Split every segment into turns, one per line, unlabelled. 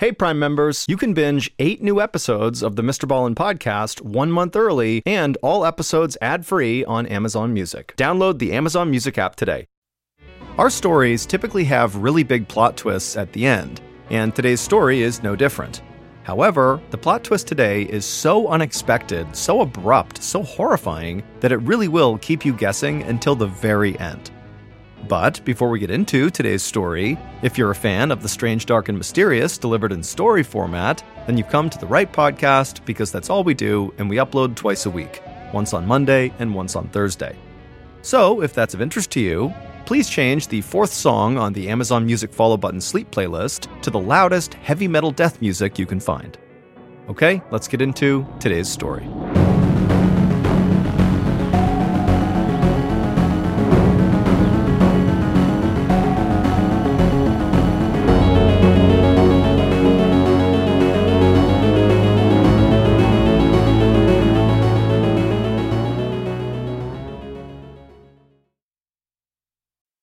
Hey, Prime members, you can binge eight new episodes of the Mr. Ballen podcast one month early and all episodes ad free on Amazon Music. Download the Amazon Music app today. Our stories typically have really big plot twists at the end, and today's story is no different. However, the plot twist today is so unexpected, so abrupt, so horrifying that it really will keep you guessing until the very end. But before we get into today's story, if you're a fan of the strange, dark, and mysterious delivered in story format, then you've come to the right podcast because that's all we do, and we upload twice a week once on Monday and once on Thursday. So, if that's of interest to you, please change the fourth song on the Amazon Music Follow Button Sleep playlist to the loudest heavy metal death music you can find. Okay, let's get into today's story.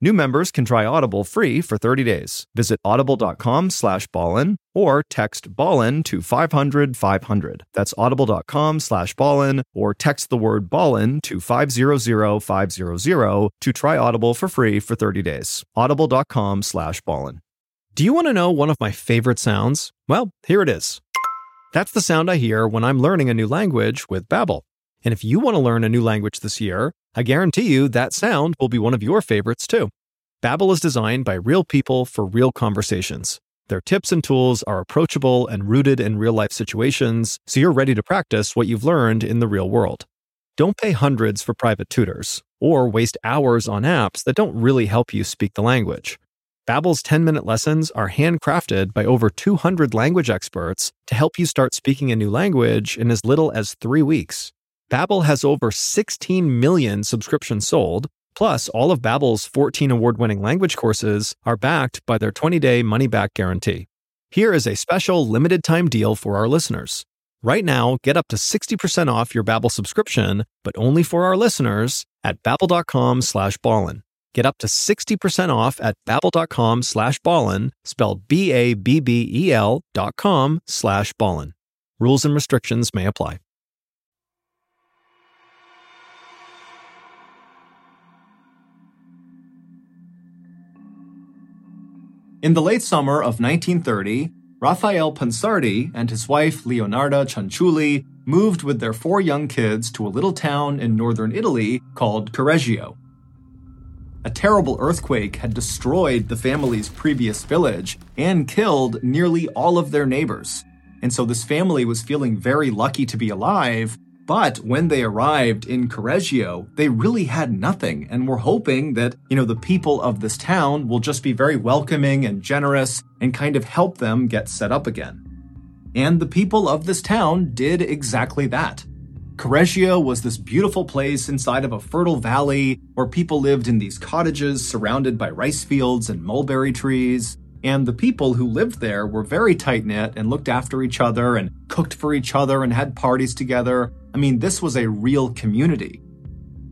New members can try Audible free for 30 days. Visit audible.com slash ballen or text ballen to 500 500. That's audible.com slash ballen or text the word ballen to 500 500 to try Audible for free for 30 days. audible.com slash ballen. Do you want to know one of my favorite sounds? Well, here it is. That's the sound I hear when I'm learning a new language with Babbel. And if you want to learn a new language this year, I guarantee you that sound will be one of your favorites too. Babbel is designed by real people for real conversations. Their tips and tools are approachable and rooted in real-life situations, so you're ready to practice what you've learned in the real world. Don't pay hundreds for private tutors or waste hours on apps that don't really help you speak the language. Babbel's 10-minute lessons are handcrafted by over 200 language experts to help you start speaking a new language in as little as 3 weeks. Babbel has over 16 million subscriptions sold, plus all of Babbel's 14 award-winning language courses are backed by their 20-day money-back guarantee. Here is a special limited-time deal for our listeners. Right now, get up to 60% off your Babbel subscription, but only for our listeners at babbel.com slash ballen. Get up to 60% off at babbel.com slash ballen, spelled B-A-B-B-E-L dot com slash ballen. Rules and restrictions may apply. In the late summer of 1930, Raphael Pansardi and his wife Leonarda Cianciulli moved with their four young kids to a little town in northern Italy called Correggio. A terrible earthquake had destroyed the family's previous village and killed nearly all of their neighbors. And so this family was feeling very lucky to be alive but when they arrived in Correggio, they really had nothing and were hoping that, you know, the people of this town will just be very welcoming and generous and kind of help them get set up again. And the people of this town did exactly that. Correggio was this beautiful place inside of a fertile valley where people lived in these cottages surrounded by rice fields and mulberry trees. And the people who lived there were very tight knit and looked after each other and cooked for each other and had parties together. I mean, this was a real community.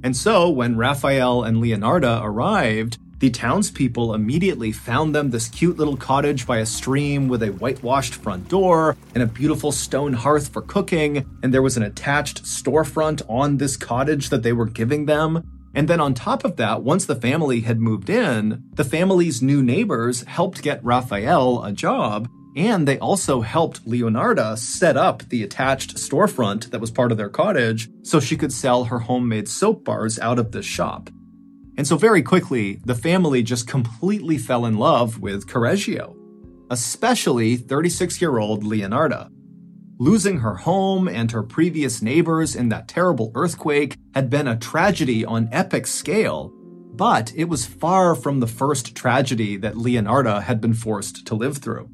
And so when Raphael and Leonarda arrived, the townspeople immediately found them this cute little cottage by a stream with a whitewashed front door and a beautiful stone hearth for cooking, and there was an attached storefront on this cottage that they were giving them. And then on top of that, once the family had moved in, the family's new neighbors helped get Raphael a job, and they also helped Leonarda set up the attached storefront that was part of their cottage so she could sell her homemade soap bars out of this shop. And so very quickly, the family just completely fell in love with Correggio. especially 36 year old Leonarda. Losing her home and her previous neighbors in that terrible earthquake had been a tragedy on epic scale, but it was far from the first tragedy that Leonarda had been forced to live through.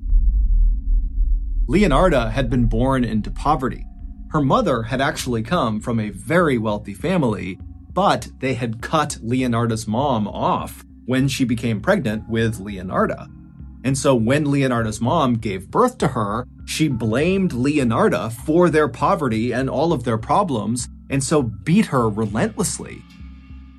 Leonarda had been born into poverty. Her mother had actually come from a very wealthy family, but they had cut Leonarda's mom off when she became pregnant with Leonarda. And so when Leonarda's mom gave birth to her, she blamed Leonarda for their poverty and all of their problems, and so beat her relentlessly.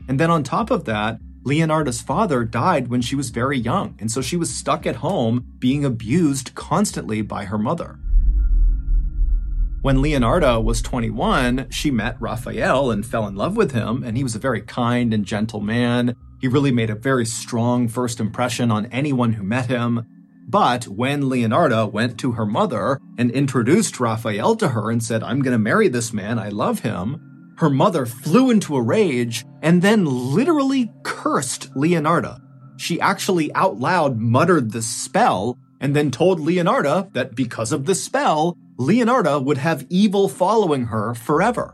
And then on top of that, Leonarda's father died when she was very young, and so she was stuck at home being abused constantly by her mother. When Leonarda was 21, she met Raphael and fell in love with him, and he was a very kind and gentle man. He really made a very strong first impression on anyone who met him. But when Leonarda went to her mother and introduced Raphael to her and said, I'm going to marry this man, I love him, her mother flew into a rage and then literally cursed Leonarda. She actually out loud muttered the spell and then told Leonarda that because of the spell, Leonarda would have evil following her forever.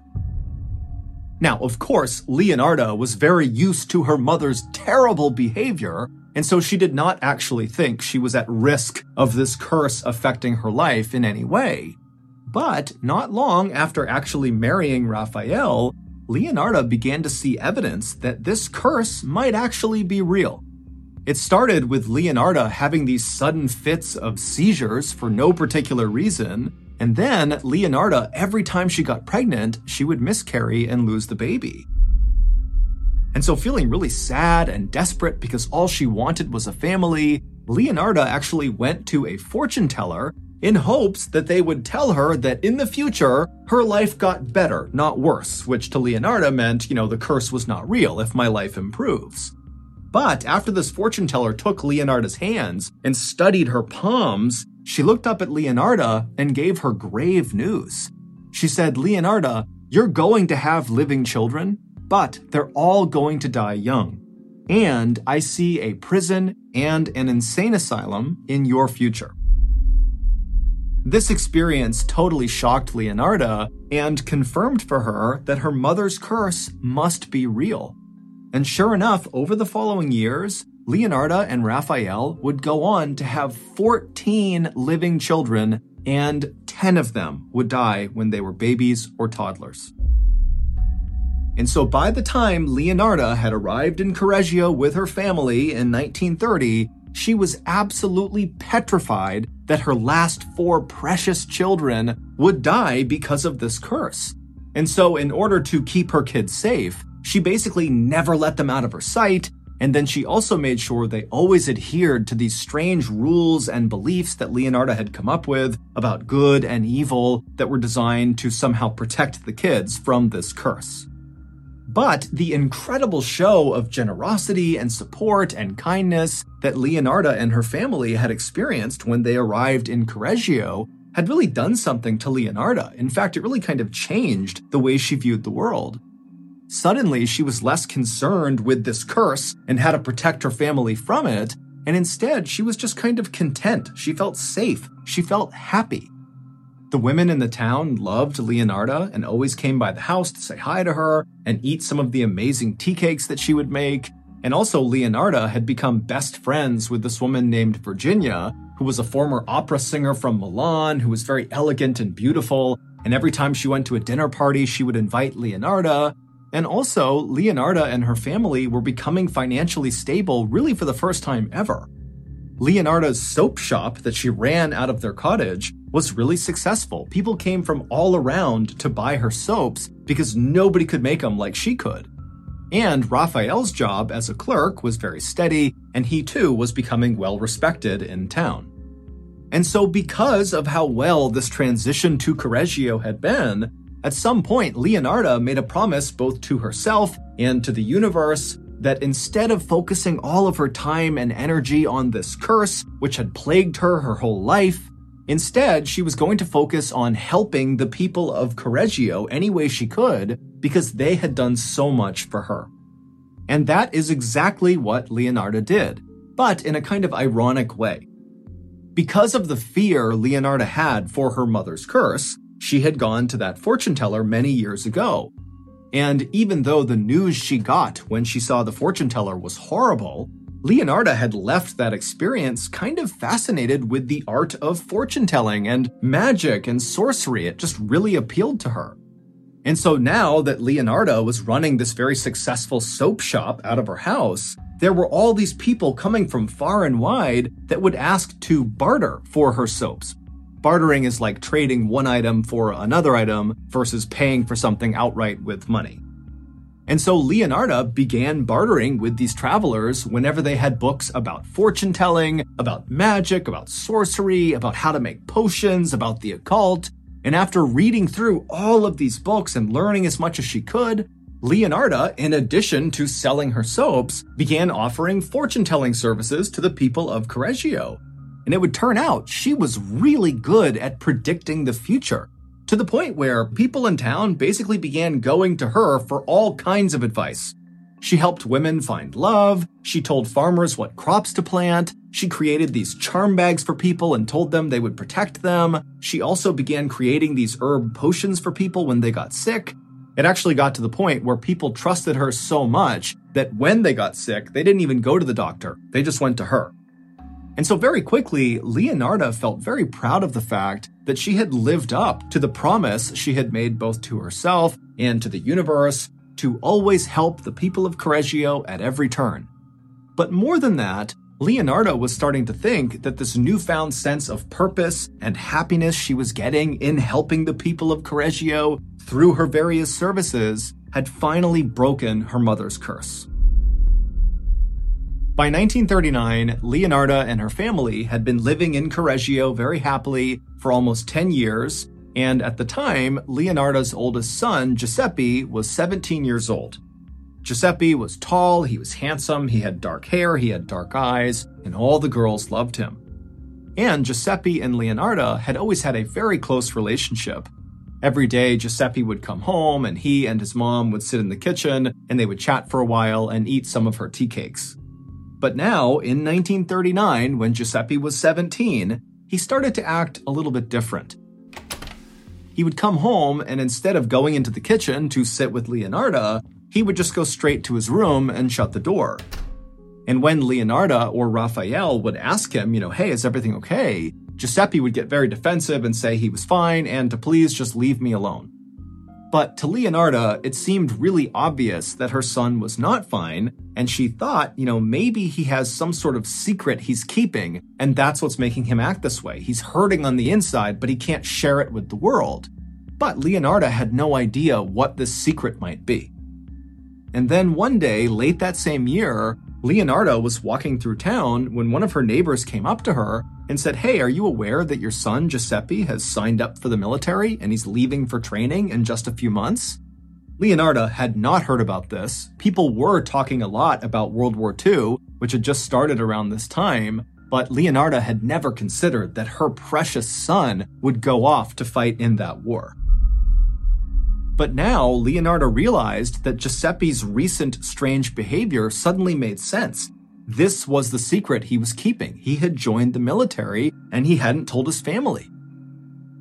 Now, of course, Leonarda was very used to her mother's terrible behavior, and so she did not actually think she was at risk of this curse affecting her life in any way. But not long after actually marrying Raphael, Leonarda began to see evidence that this curse might actually be real. It started with Leonarda having these sudden fits of seizures for no particular reason, and then Leonarda, every time she got pregnant, she would miscarry and lose the baby. And so, feeling really sad and desperate because all she wanted was a family, Leonarda actually went to a fortune teller in hopes that they would tell her that in the future, her life got better, not worse, which to Leonarda meant, you know, the curse was not real if my life improves. But after this fortune teller took Leonarda's hands and studied her palms, she looked up at Leonarda and gave her grave news. She said, Leonarda, you're going to have living children, but they're all going to die young. And I see a prison and an insane asylum in your future. This experience totally shocked Leonarda and confirmed for her that her mother's curse must be real. And sure enough, over the following years, Leonarda and Raphael would go on to have 14 living children, and 10 of them would die when they were babies or toddlers. And so by the time Leonarda had arrived in Correggio with her family in 1930, she was absolutely petrified that her last four precious children would die because of this curse. And so, in order to keep her kids safe, she basically never let them out of her sight and then she also made sure they always adhered to these strange rules and beliefs that Leonarda had come up with about good and evil that were designed to somehow protect the kids from this curse. But the incredible show of generosity and support and kindness that Leonarda and her family had experienced when they arrived in Correggio had really done something to Leonarda. In fact, it really kind of changed the way she viewed the world. Suddenly, she was less concerned with this curse and how to protect her family from it, and instead, she was just kind of content. She felt safe. She felt happy. The women in the town loved Leonarda and always came by the house to say hi to her and eat some of the amazing tea cakes that she would make. And also, Leonarda had become best friends with this woman named Virginia, who was a former opera singer from Milan, who was very elegant and beautiful. And every time she went to a dinner party, she would invite Leonarda. And also, Leonarda and her family were becoming financially stable really for the first time ever. Leonarda's soap shop that she ran out of their cottage was really successful. People came from all around to buy her soaps because nobody could make them like she could. And Raphael's job as a clerk was very steady, and he too was becoming well respected in town. And so, because of how well this transition to Correggio had been, at some point, Leonarda made a promise both to herself and to the universe that instead of focusing all of her time and energy on this curse, which had plagued her her whole life, instead she was going to focus on helping the people of Correggio any way she could because they had done so much for her. And that is exactly what Leonarda did, but in a kind of ironic way. Because of the fear Leonarda had for her mother's curse, she had gone to that fortune teller many years ago. And even though the news she got when she saw the fortune teller was horrible, Leonarda had left that experience kind of fascinated with the art of fortune telling and magic and sorcery. It just really appealed to her. And so now that Leonarda was running this very successful soap shop out of her house, there were all these people coming from far and wide that would ask to barter for her soaps. Bartering is like trading one item for another item versus paying for something outright with money. And so Leonarda began bartering with these travelers whenever they had books about fortune telling, about magic, about sorcery, about how to make potions, about the occult. And after reading through all of these books and learning as much as she could, Leonarda, in addition to selling her soaps, began offering fortune telling services to the people of Correggio. And it would turn out she was really good at predicting the future, to the point where people in town basically began going to her for all kinds of advice. She helped women find love, she told farmers what crops to plant, she created these charm bags for people and told them they would protect them. She also began creating these herb potions for people when they got sick, it actually got to the point where people trusted her so much that when they got sick, they didn't even go to the doctor, they just went to her. And so, very quickly, Leonarda felt very proud of the fact that she had lived up to the promise she had made both to herself and to the universe to always help the people of Correggio at every turn. But more than that, Leonarda was starting to think that this newfound sense of purpose and happiness she was getting in helping the people of Correggio through her various services, had finally broken her mother's curse. By 1939, Leonarda and her family had been living in Correggio very happily for almost 10 years, and at the time, Leonarda's oldest son, Giuseppe, was 17 years old. Giuseppe was tall, he was handsome, he had dark hair, he had dark eyes, and all the girls loved him. And Giuseppe and Leonarda had always had a very close relationship, Every day, Giuseppe would come home and he and his mom would sit in the kitchen and they would chat for a while and eat some of her tea cakes. But now, in 1939, when Giuseppe was 17, he started to act a little bit different. He would come home and instead of going into the kitchen to sit with Leonarda, he would just go straight to his room and shut the door. And when Leonarda or Raphael would ask him, you know, hey, is everything okay? Giuseppe would get very defensive and say he was fine and to please just leave me alone. But to Leonarda, it seemed really obvious that her son was not fine, and she thought, you know, maybe he has some sort of secret he's keeping, and that's what's making him act this way. He's hurting on the inside, but he can't share it with the world. But Leonarda had no idea what this secret might be. And then one day, late that same year, Leonarda was walking through town when one of her neighbors came up to her and said, Hey, are you aware that your son Giuseppe has signed up for the military and he's leaving for training in just a few months? Leonarda had not heard about this. People were talking a lot about World War II, which had just started around this time, but Leonarda had never considered that her precious son would go off to fight in that war. But now, Leonarda realized that Giuseppe's recent strange behavior suddenly made sense. This was the secret he was keeping. He had joined the military and he hadn't told his family.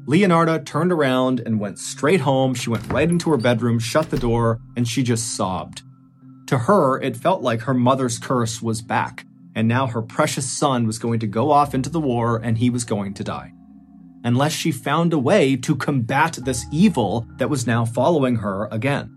Leonarda turned around and went straight home. She went right into her bedroom, shut the door, and she just sobbed. To her, it felt like her mother's curse was back, and now her precious son was going to go off into the war and he was going to die. Unless she found a way to combat this evil that was now following her again.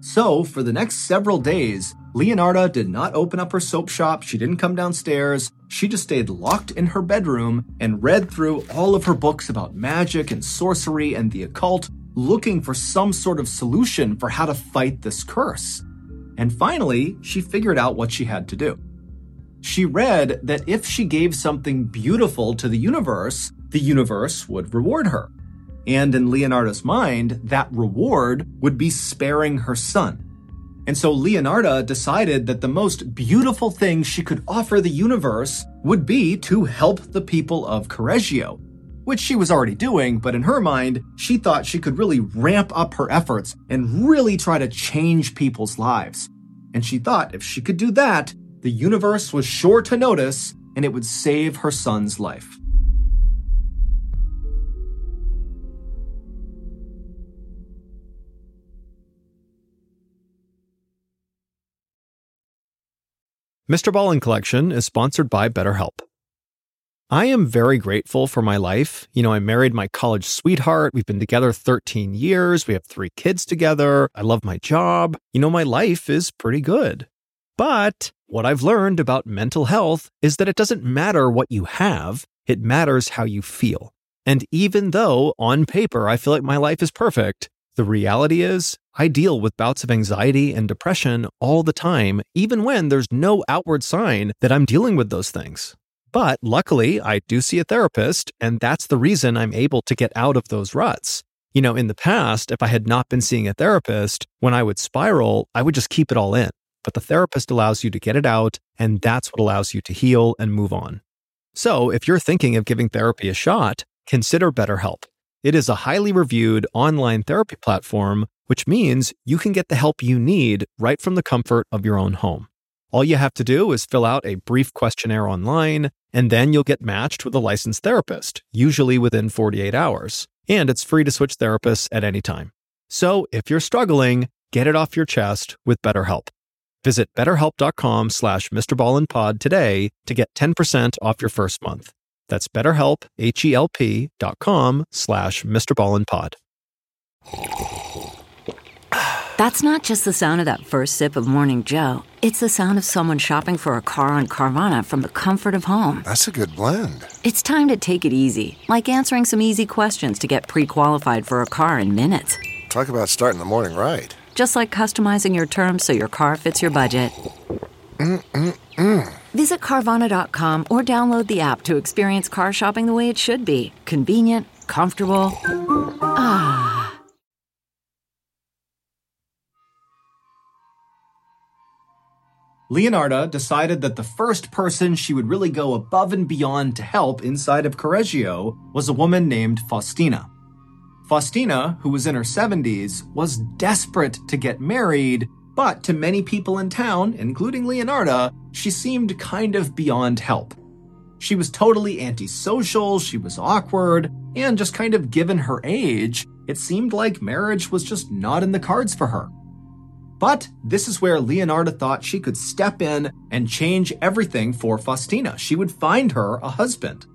So, for the next several days, Leonarda did not open up her soap shop, she didn't come downstairs, she just stayed locked in her bedroom and read through all of her books about magic and sorcery and the occult, looking for some sort of solution for how to fight this curse. And finally, she figured out what she had to do. She read that if she gave something beautiful to the universe, the universe would reward her. And in Leonarda's mind, that reward would be sparing her son. And so Leonarda decided that the most beautiful thing she could offer the universe would be to help the people of Correggio, which she was already doing, but in her mind, she thought she could really ramp up her efforts and really try to change people's lives. And she thought if she could do that, the universe was sure to notice and it would save her son's life. Mr. Ballen Collection is sponsored by BetterHelp. I am very grateful for my life. You know, I married my college sweetheart. We've been together 13 years. We have three kids together. I love my job. You know, my life is pretty good. But what I've learned about mental health is that it doesn't matter what you have, it matters how you feel. And even though on paper I feel like my life is perfect, the reality is I deal with bouts of anxiety and depression all the time, even when there's no outward sign that I'm dealing with those things. But luckily, I do see a therapist, and that's the reason I'm able to get out of those ruts. You know, in the past, if I had not been seeing a therapist, when I would spiral, I would just keep it all in. But the therapist allows you to get it out, and that's what allows you to heal and move on. So, if you're thinking of giving therapy a shot, consider BetterHelp. It is a highly reviewed online therapy platform, which means you can get the help you need right from the comfort of your own home. All you have to do is fill out a brief questionnaire online, and then you'll get matched with a licensed therapist, usually within 48 hours. And it's free to switch therapists at any time. So if you're struggling, get it off your chest with BetterHelp. Visit betterhelp.com slash MrBallenPod today to get 10% off your first month. That's betterhelp, H-E-L-P dot com slash MrBallenPod.
That's not just the sound of that first sip of Morning Joe. It's the sound of someone shopping for a car on Carvana from the comfort of home.
That's a good blend.
It's time to take it easy, like answering some easy questions to get pre-qualified for a car in minutes.
Talk about starting the morning right.
Just like customizing your terms so your car fits your budget.
Mm-mm-mm.
Visit Carvana.com or download the app to experience car shopping the way it should be. Convenient, comfortable. Ah.
Leonarda decided that the first person she would really go above and beyond to help inside of Correggio was a woman named Faustina. Faustina, who was in her 70s, was desperate to get married, but to many people in town, including Leonarda, she seemed kind of beyond help. She was totally antisocial, she was awkward, and just kind of given her age, it seemed like marriage was just not in the cards for her. But this is where Leonarda thought she could step in and change everything for Faustina. She would find her a husband.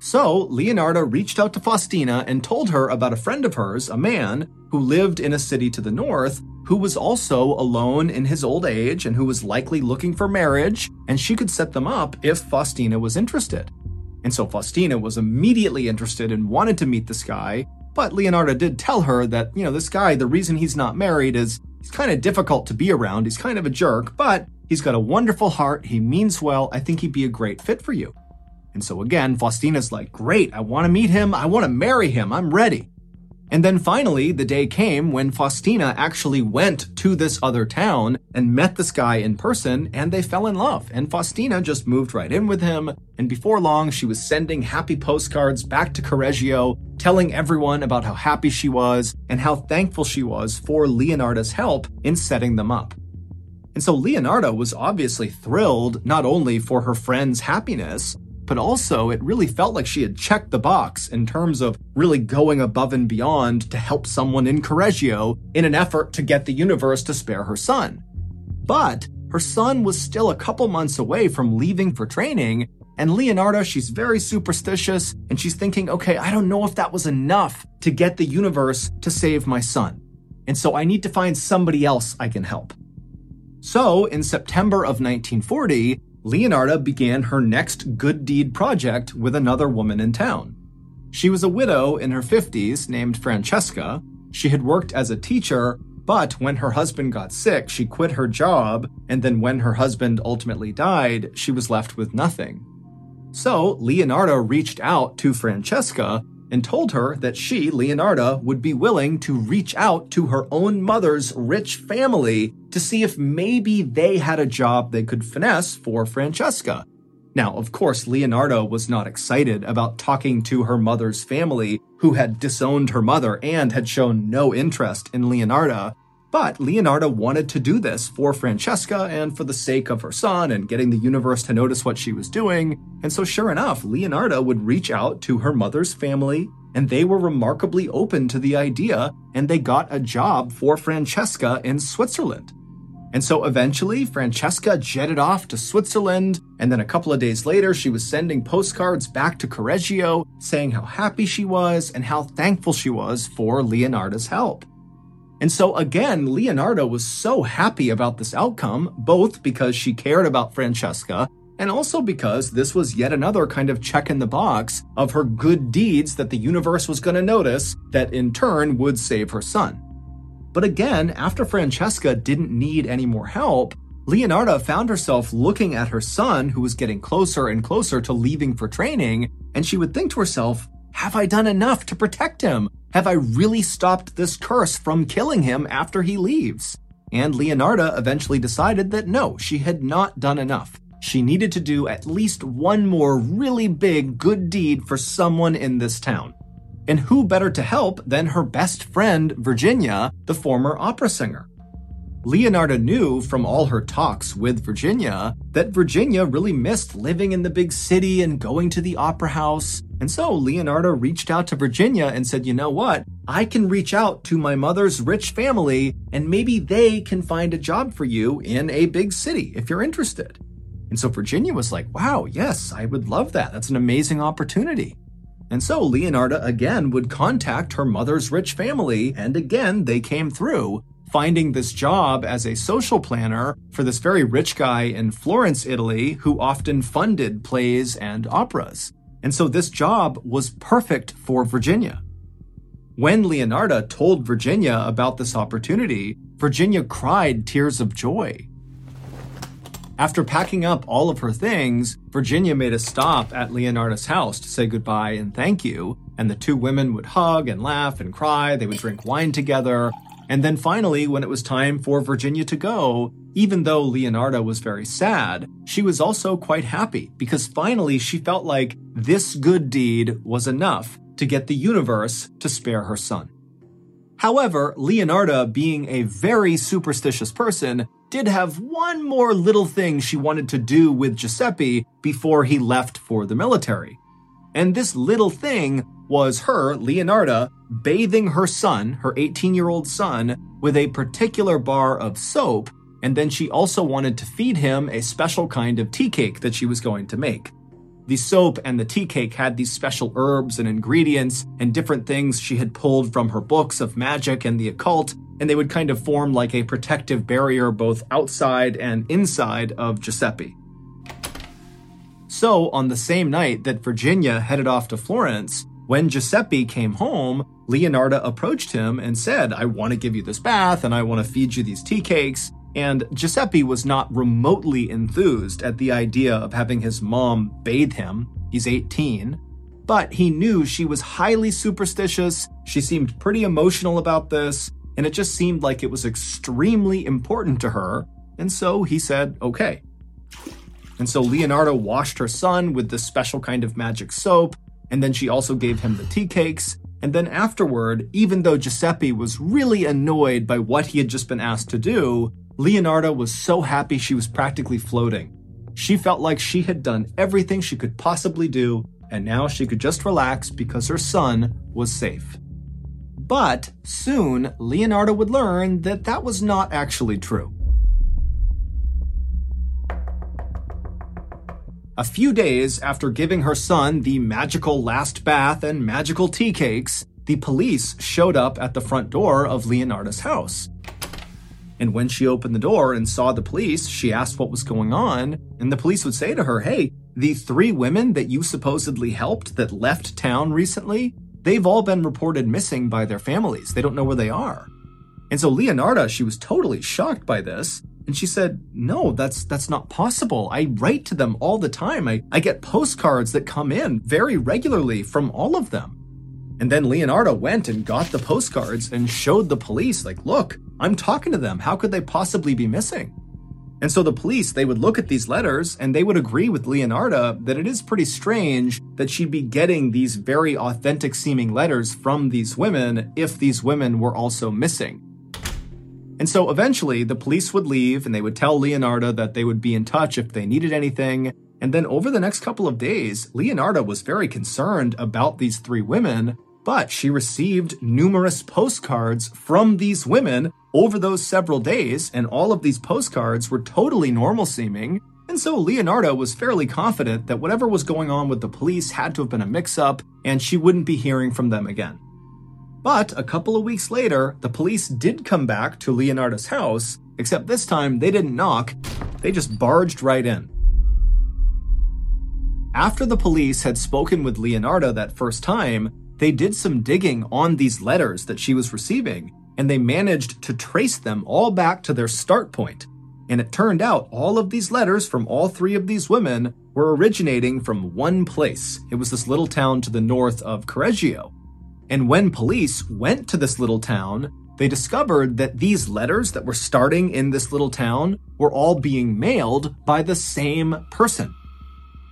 So Leonarda reached out to Faustina and told her about a friend of hers, a man who lived in a city to the north, who was also alone in his old age and who was likely looking for marriage, and she could set them up if Faustina was interested. And so Faustina was immediately interested and wanted to meet this guy, but Leonarda did tell her that, you know, this guy, the reason he's not married is he's kind of difficult to be around. He's kind of a jerk, but he's got a wonderful heart. He means well. I think he'd be a great fit for you. And so again, Faustina's like, great, I want to meet him. I want to marry him. I'm ready. And then finally, the day came when Faustina actually went to this other town and met this guy in person, and they fell in love. And Faustina just moved right in with him. And before long, she was sending happy postcards back to Correggio, telling everyone about how happy she was and how thankful she was for Leonarda's help in setting them up. And so Leonarda was obviously thrilled not only for her friend's happiness, but also it really felt like she had checked the box in terms of really going above and beyond to help someone in Correggio in an effort to get the universe to spare her son. But her son was still a couple months away from leaving for training, and Leonarda, she's very superstitious, and she's thinking, okay, I don't know if that was enough to get the universe to save my son. And so I need to find somebody else I can help. So, in September of 1940, Leonarda began her next good deed project with another woman in town. She was a widow in her 50s named Francesca. She had worked as a teacher, but when her husband got sick, she quit her job, and then when her husband ultimately died, she was left with nothing. So, Leonarda reached out to Francesca and told her that she, Leonarda, would be willing to reach out to her own mother's rich family to see if maybe they had a job they could finesse for Francesca. Now, of course, Leonarda was not excited about talking to her mother's family, who had disowned her mother and had shown no interest in Leonarda, but Leonarda wanted to do this for Francesca and for the sake of her son and getting the universe to notice what she was doing. And so, sure enough, Leonarda would reach out to her mother's family, and they were remarkably open to the idea, and they got a job for Francesca in Switzerland. And so eventually, Francesca jetted off to Switzerland, and then a couple of days later, she was sending postcards back to Correggio saying how happy she was and how thankful she was for Leonarda's help. And so again, Leonarda was so happy about this outcome, both because she cared about Francesca and also because this was yet another kind of check in the box of her good deeds that the universe was going to notice that in turn would save her son. But again, after Francesca didn't need any more help, Leonarda found herself looking at her son, who was getting closer and closer to leaving for training, and she would think to herself, Have I done enough to protect him? Have I really stopped this curse from killing him after he leaves? And Leonarda eventually decided that no, she had not done enough. She needed to do at least one more really big good deed for someone in this town. And who better to help than her best friend, Virginia, the former opera singer? Leonarda knew from all her talks with Virginia that Virginia really missed living in the big city and going to the opera house. And so Leonarda reached out to Virginia and said, you know what? I can reach out to my mother's rich family and maybe they can find a job for you in a big city if you're interested. And so Virginia was like, wow, yes, I would love that. That's an amazing opportunity. And so Leonarda again would contact her mother's rich family, and again they came through, finding this job as a social planner for this very rich guy in Florence, Italy, who often funded plays and operas. And so this job was perfect for Virginia. When Leonarda told Virginia about this opportunity, Virginia cried tears of joy. After packing up all of her things, Virginia made a stop at Leonarda's house to say goodbye and thank you, and the two women would hug and laugh and cry, they would drink wine together, and then finally, when it was time for Virginia to go, even though Leonarda was very sad, she was also quite happy because finally she felt like this good deed was enough to get the universe to spare her son. However, Leonarda, being a very superstitious person, did have one more little thing she wanted to do with Giuseppe before he left for the military. And this little thing was her, Leonarda, bathing her son, her 18 year old son, with a particular bar of soap, and then she also wanted to feed him a special kind of tea cake that she was going to make. The soap and the tea cake had these special herbs and ingredients and different things she had pulled from her books of magic and the occult and they would kind of form like a protective barrier both outside and inside of Giuseppe. So, on the same night that Virginia headed off to Florence, when Giuseppe came home, Leonarda approached him and said, I want to give you this bath and I want to feed you these tea cakes. And Giuseppe was not remotely enthused at the idea of having his mom bathe him. He's 18. But he knew she was highly superstitious. She seemed pretty emotional about this and it just seemed like it was extremely important to her, and so he said, okay. And so Leonarda washed her son with this special kind of magic soap, and then she also gave him the tea cakes. And then afterward, even though Giuseppe was really annoyed by what he had just been asked to do, Leonarda was so happy she was practically floating. She felt like she had done everything she could possibly do, and now she could just relax because her son was safe. But soon, Leonarda would learn that that was not actually true. A few days after giving her son the magical last bath and magical tea cakes, the police showed up at the front door of Leonarda's house. And when she opened the door and saw the police, she asked what was going on, and the police would say to her, Hey, the three women that you supposedly helped that left town recently, they've all been reported missing by their families. They don't know where they are. And so Leonarda, she was totally shocked by this. And she said, No, that's that's not possible. I write to them all the time. I, I get postcards that come in very regularly from all of them. And then Leonarda went and got the postcards and showed the police, like, look, I'm talking to them. How could they possibly be missing? And so the police, they would look at these letters and they would agree with Leonarda that it is pretty strange that she'd be getting these very authentic seeming letters from these women if these women were also missing. And so eventually the police would leave and they would tell Leonarda that they would be in touch if they needed anything. And then over the next couple of days, Leonarda was very concerned about these three women But she received numerous postcards from these women over those several days, and all of these postcards were totally normal seeming. And so Leonarda was fairly confident that whatever was going on with the police had to have been a mix up, and she wouldn't be hearing from them again. But a couple of weeks later, the police did come back to Leonarda's house, except this time they didn't knock, they just barged right in. After the police had spoken with Leonarda that first time, they did some digging on these letters that she was receiving, and they managed to trace them all back to their start point. And it turned out all of these letters from all three of these women were originating from one place. It was this little town to the north of Correggio. And when police went to this little town, they discovered that these letters that were starting in this little town were all being mailed by the same person.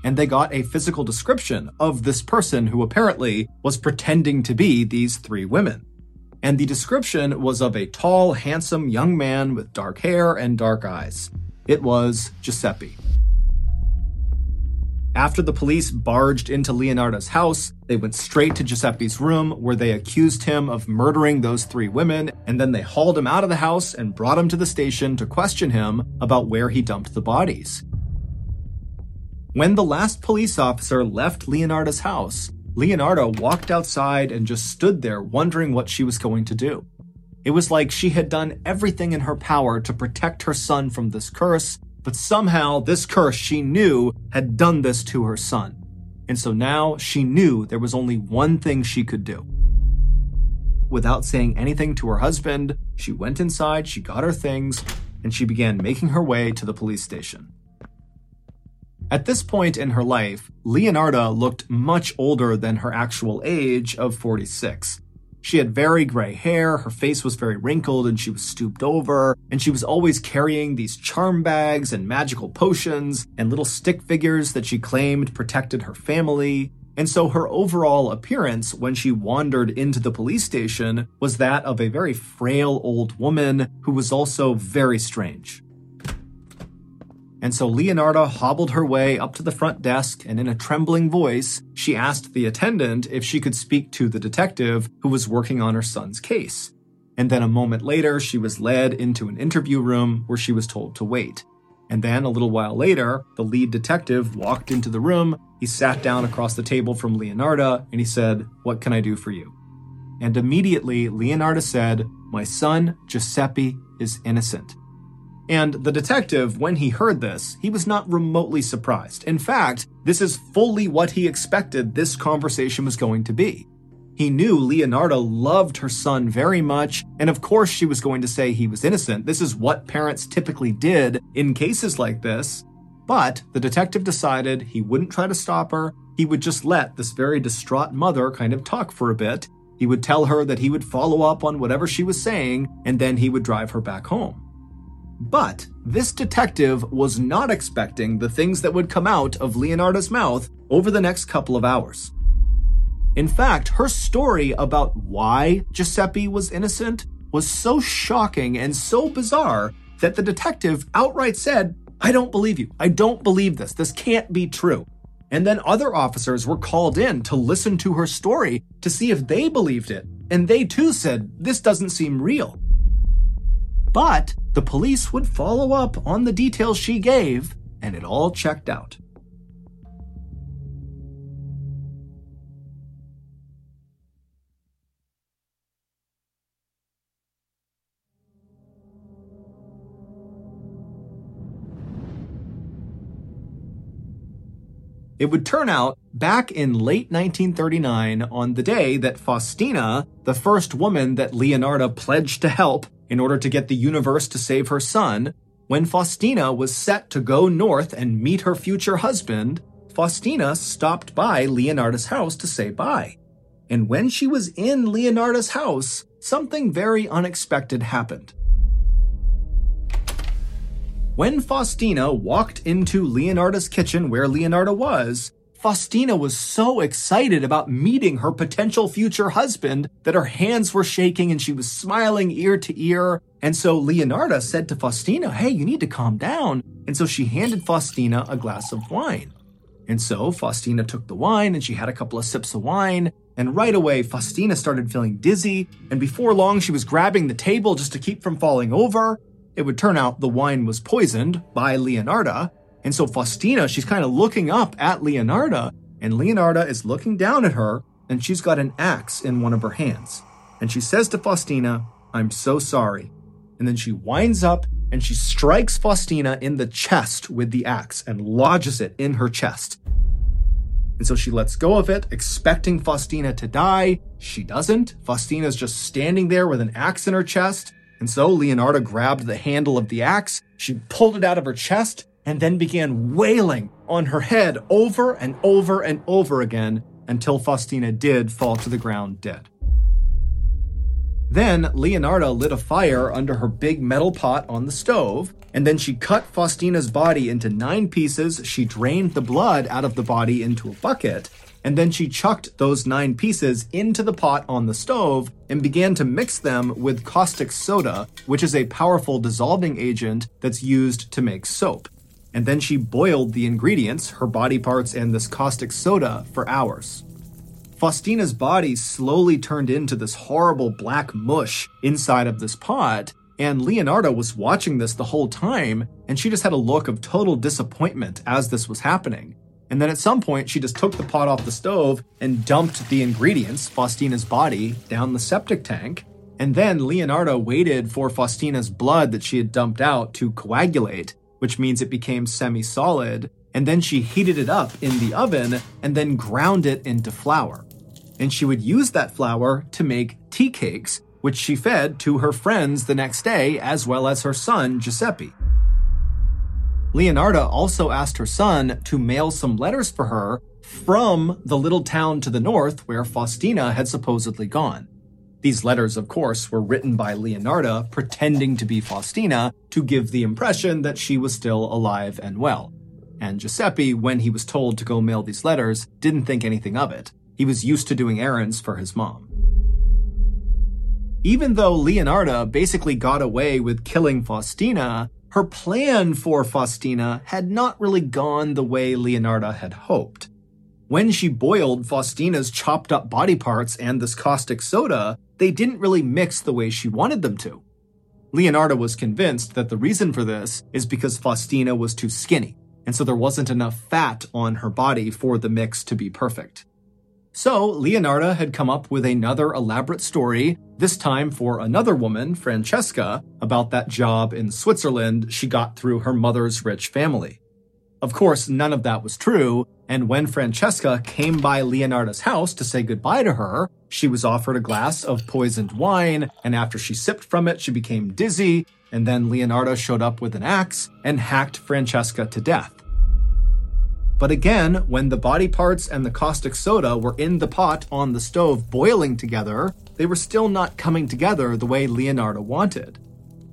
And they got a physical description of this person who apparently was pretending to be these three women. And the description was of a tall, handsome young man with dark hair and dark eyes. It was Giuseppe. After the police barged into Leonarda's house, they went straight to Giuseppe's room where they accused him of murdering those three women, and then they hauled him out of the house and brought him to the station to question him about where he dumped the bodies. When the last police officer left Leonarda's house, Leonarda walked outside and just stood there wondering what she was going to do. It was like she had done everything in her power to protect her son from this curse, but somehow, this curse she knew had done this to her son. And so now she knew there was only one thing she could do. Without saying anything to her husband, she went inside, she got her things, and she began making her way to the police station. At this point in her life, Leonarda looked much older than her actual age of 46. She had very gray hair, her face was very wrinkled, and she was stooped over, and she was always carrying these charm bags and magical potions and little stick figures that she claimed protected her family. And so her overall appearance when she wandered into the police station was that of a very frail old woman who was also very strange. And so Leonarda hobbled her way up to the front desk, and in a trembling voice, she asked the attendant if she could speak to the detective who was working on her son's case. And then a moment later, she was led into an interview room where she was told to wait. And then a little while later, the lead detective walked into the room. He sat down across the table from Leonarda and he said, What can I do for you? And immediately, Leonarda said, My son, Giuseppe, is innocent. And the detective, when he heard this, he was not remotely surprised. In fact, this is fully what he expected this conversation was going to be. He knew Leonarda loved her son very much, and of course she was going to say he was innocent. This is what parents typically did in cases like this. But the detective decided he wouldn't try to stop her. He would just let this very distraught mother kind of talk for a bit. He would tell her that he would follow up on whatever she was saying, and then he would drive her back home. But this detective was not expecting the things that would come out of Leonarda's mouth over the next couple of hours. In fact, her story about why Giuseppe was innocent was so shocking and so bizarre that the detective outright said, I don't believe you. I don't believe this. This can't be true. And then other officers were called in to listen to her story to see if they believed it. And they too said, This doesn't seem real. But the police would follow up on the details she gave, and it all checked out. It would turn out back in late 1939, on the day that Faustina, the first woman that Leonarda pledged to help, in order to get the universe to save her son, when Faustina was set to go north and meet her future husband, Faustina stopped by Leonarda's house to say bye. And when she was in Leonarda's house, something very unexpected happened. When Faustina walked into Leonarda's kitchen where Leonarda was, Faustina was so excited about meeting her potential future husband that her hands were shaking and she was smiling ear to ear. And so Leonarda said to Faustina, Hey, you need to calm down. And so she handed Faustina a glass of wine. And so Faustina took the wine and she had a couple of sips of wine. and right away, Faustina started feeling dizzy, and before long, she was grabbing the table just to keep from falling over. It would turn out the wine was poisoned by Leonarda, and so Faustina, she's kind of looking up at Leonarda, and Leonarda is looking down at her, and she's got an axe in one of her hands. And she says to Faustina, I'm so sorry. And then she winds up and she strikes Faustina in the chest with the axe and lodges it in her chest. And so she lets go of it, expecting Faustina to die. She doesn't. Faustina's just standing there with an axe in her chest. And so Leonarda grabbed the handle of the axe, she pulled it out of her chest, and then began wailing on her head over and over and over again until Faustina did fall to the ground dead. Then Leonarda lit a fire under her big metal pot on the stove, and then she cut Faustina's body into nine pieces. She drained the blood out of the body into a bucket, and then she chucked those nine pieces into the pot on the stove and began to mix them with caustic soda, which is a powerful dissolving agent that's used to make soap. And then she boiled the ingredients, her body parts, and this caustic soda for hours. Faustina's body slowly turned into this horrible black mush inside of this pot, and Leonarda was watching this the whole time, and she just had a look of total disappointment as this was happening. And then at some point, she just took the pot off the stove and dumped the ingredients, Faustina's body, down the septic tank. And then Leonarda waited for Faustina's blood that she had dumped out to coagulate, which means it became semi solid. And then she heated it up in the oven and then ground it into flour and she would use that flour to make tea cakes, which she fed to her friends the next day, as well as her son, Giuseppe. Leonarda also asked her son to mail some letters for her from the little town to the north where Faustina had supposedly gone. These letters, of course, were written by Leonarda pretending to be Faustina to give the impression that she was still alive and well. And Giuseppe, when he was told to go mail these letters, didn't think anything of it. He was used to doing errands for his mom. Even though Leonarda basically got away with killing Faustina, her plan for Faustina had not really gone the way Leonarda had hoped. When she boiled Faustina's chopped up body parts and this caustic soda, they didn't really mix the way she wanted them to. Leonarda was convinced that the reason for this is because Faustina was too skinny, and so there wasn't enough fat on her body for the mix to be perfect. So, Leonarda had come up with another elaborate story, this time for another woman, Francesca, about that job in Switzerland she got through her mother's rich family. Of course, none of that was true, and when Francesca came by Leonarda's house to say goodbye to her, she was offered a glass of poisoned wine, and after she sipped from it, she became dizzy, and then Leonarda showed up with an axe and hacked Francesca to death. But again, when the body parts and the caustic soda were in the pot on the stove boiling together, they were still not coming together the way Leonarda wanted.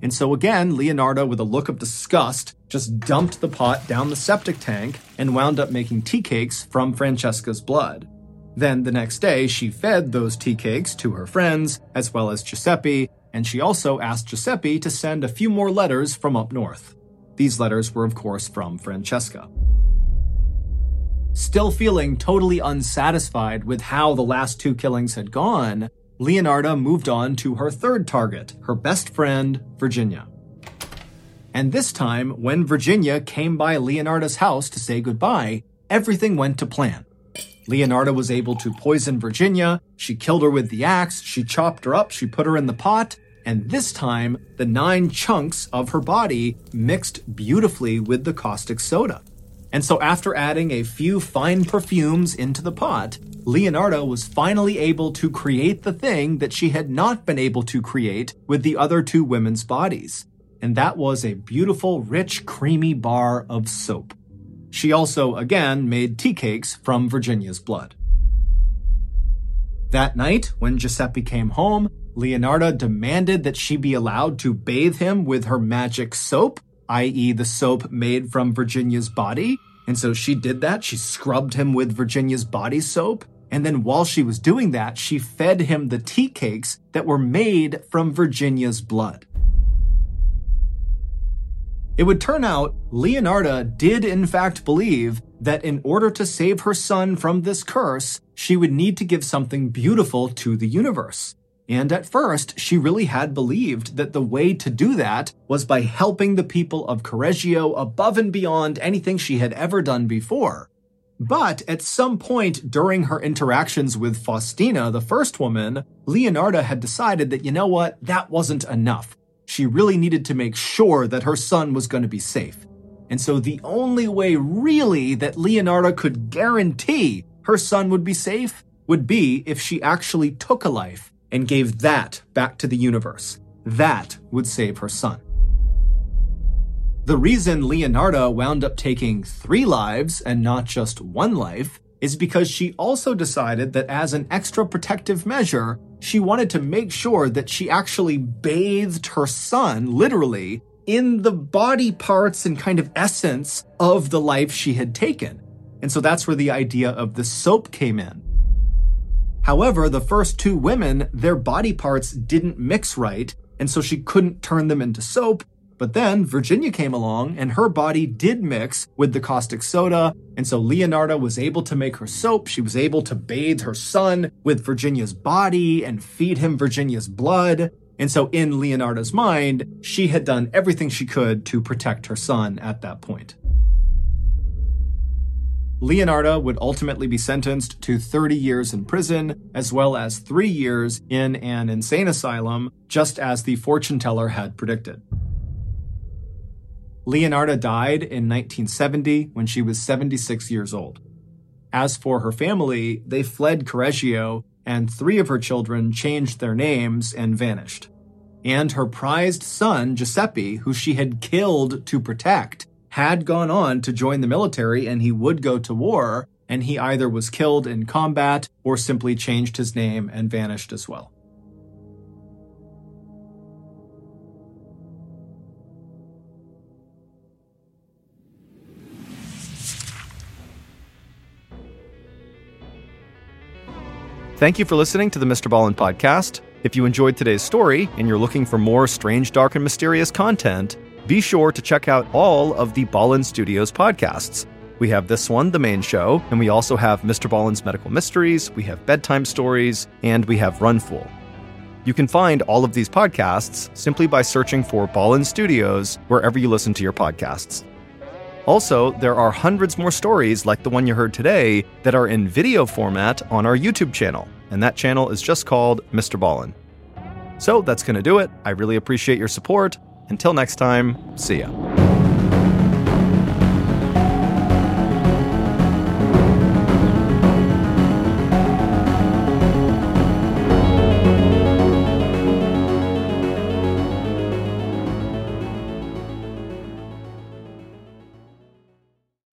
And so again, Leonarda, with a look of disgust, just dumped the pot down the septic tank and wound up making tea cakes from Francesca's blood. Then the next day, she fed those tea cakes to her friends, as well as Giuseppe, and she also asked Giuseppe to send a few more letters from up north. These letters were, of course, from Francesca. Still feeling totally unsatisfied with how the last two killings had gone, Leonarda moved on to her third target, her best friend, Virginia. And this time, when Virginia came by Leonarda's house to say goodbye, everything went to plan. Leonarda was able to poison Virginia, she killed her with the axe, she chopped her up, she put her in the pot, and this time, the nine chunks of her body mixed beautifully with the caustic soda. And so, after adding a few fine perfumes into the pot, Leonarda was finally able to create the thing that she had not been able to create with the other two women's bodies. And that was a beautiful, rich, creamy bar of soap. She also, again, made tea cakes from Virginia's blood. That night, when Giuseppe came home, Leonarda demanded that she be allowed to bathe him with her magic soap i.e., the soap made from Virginia's body. And so she did that. She scrubbed him with Virginia's body soap. And then while she was doing that, she fed him the tea cakes that were made from Virginia's blood. It would turn out Leonarda did in fact believe that in order to save her son from this curse, she would need to give something beautiful to the universe. And at first, she really had believed that the way to do that was by helping the people of Correggio above and beyond anything she had ever done before. But at some point during her interactions with Faustina, the first woman, Leonarda had decided that, you know what, that wasn't enough. She really needed to make sure that her son was going to be safe. And so the only way really that Leonarda could guarantee her son would be safe would be if she actually took a life and gave that back to the universe. That would save her son. The reason Leonarda wound up taking three lives and not just one life is because she also decided that as an extra protective measure, she wanted to make sure that she actually bathed her son, literally, in the body parts and kind of essence of the life she had taken. And so that's where the idea of the soap came in. However, the first two women, their body parts didn't mix right, and so she couldn't turn them into soap. But then Virginia came along and her body did mix with the caustic soda. And so Leonarda was able to make her soap. She was able to bathe her son with Virginia's body and feed him Virginia's blood. And so in Leonarda's mind, she had done everything she could to protect her son at that point. Leonarda would ultimately be sentenced to 30 years in prison, as well as three years in an insane asylum, just as the fortune teller had predicted. Leonarda died in 1970 when she was 76 years old. As for her family, they fled Correggio, and three of her children changed their names and vanished. And her prized son, Giuseppe, who she had killed to protect, had gone on to join the military and he would go to war, and he either was killed in combat or simply changed his name and vanished as well. Thank you for listening to the Mr. Ballen podcast. If you enjoyed today's story and you're looking for more strange, dark, and mysterious content, be sure to check out all of the Ballen Studios podcasts. We have this one, the main show, and we also have Mr. Ballen's Medical Mysteries, we have Bedtime Stories, and we have Runful. You can find all of these podcasts simply by searching for Ballen Studios wherever you listen to your podcasts. Also, there are hundreds more stories like the one you heard today that are in video format on our YouTube channel, and that channel is just called Mr. Ballen. So that's going to do it. I really appreciate your support. Until next time, see ya.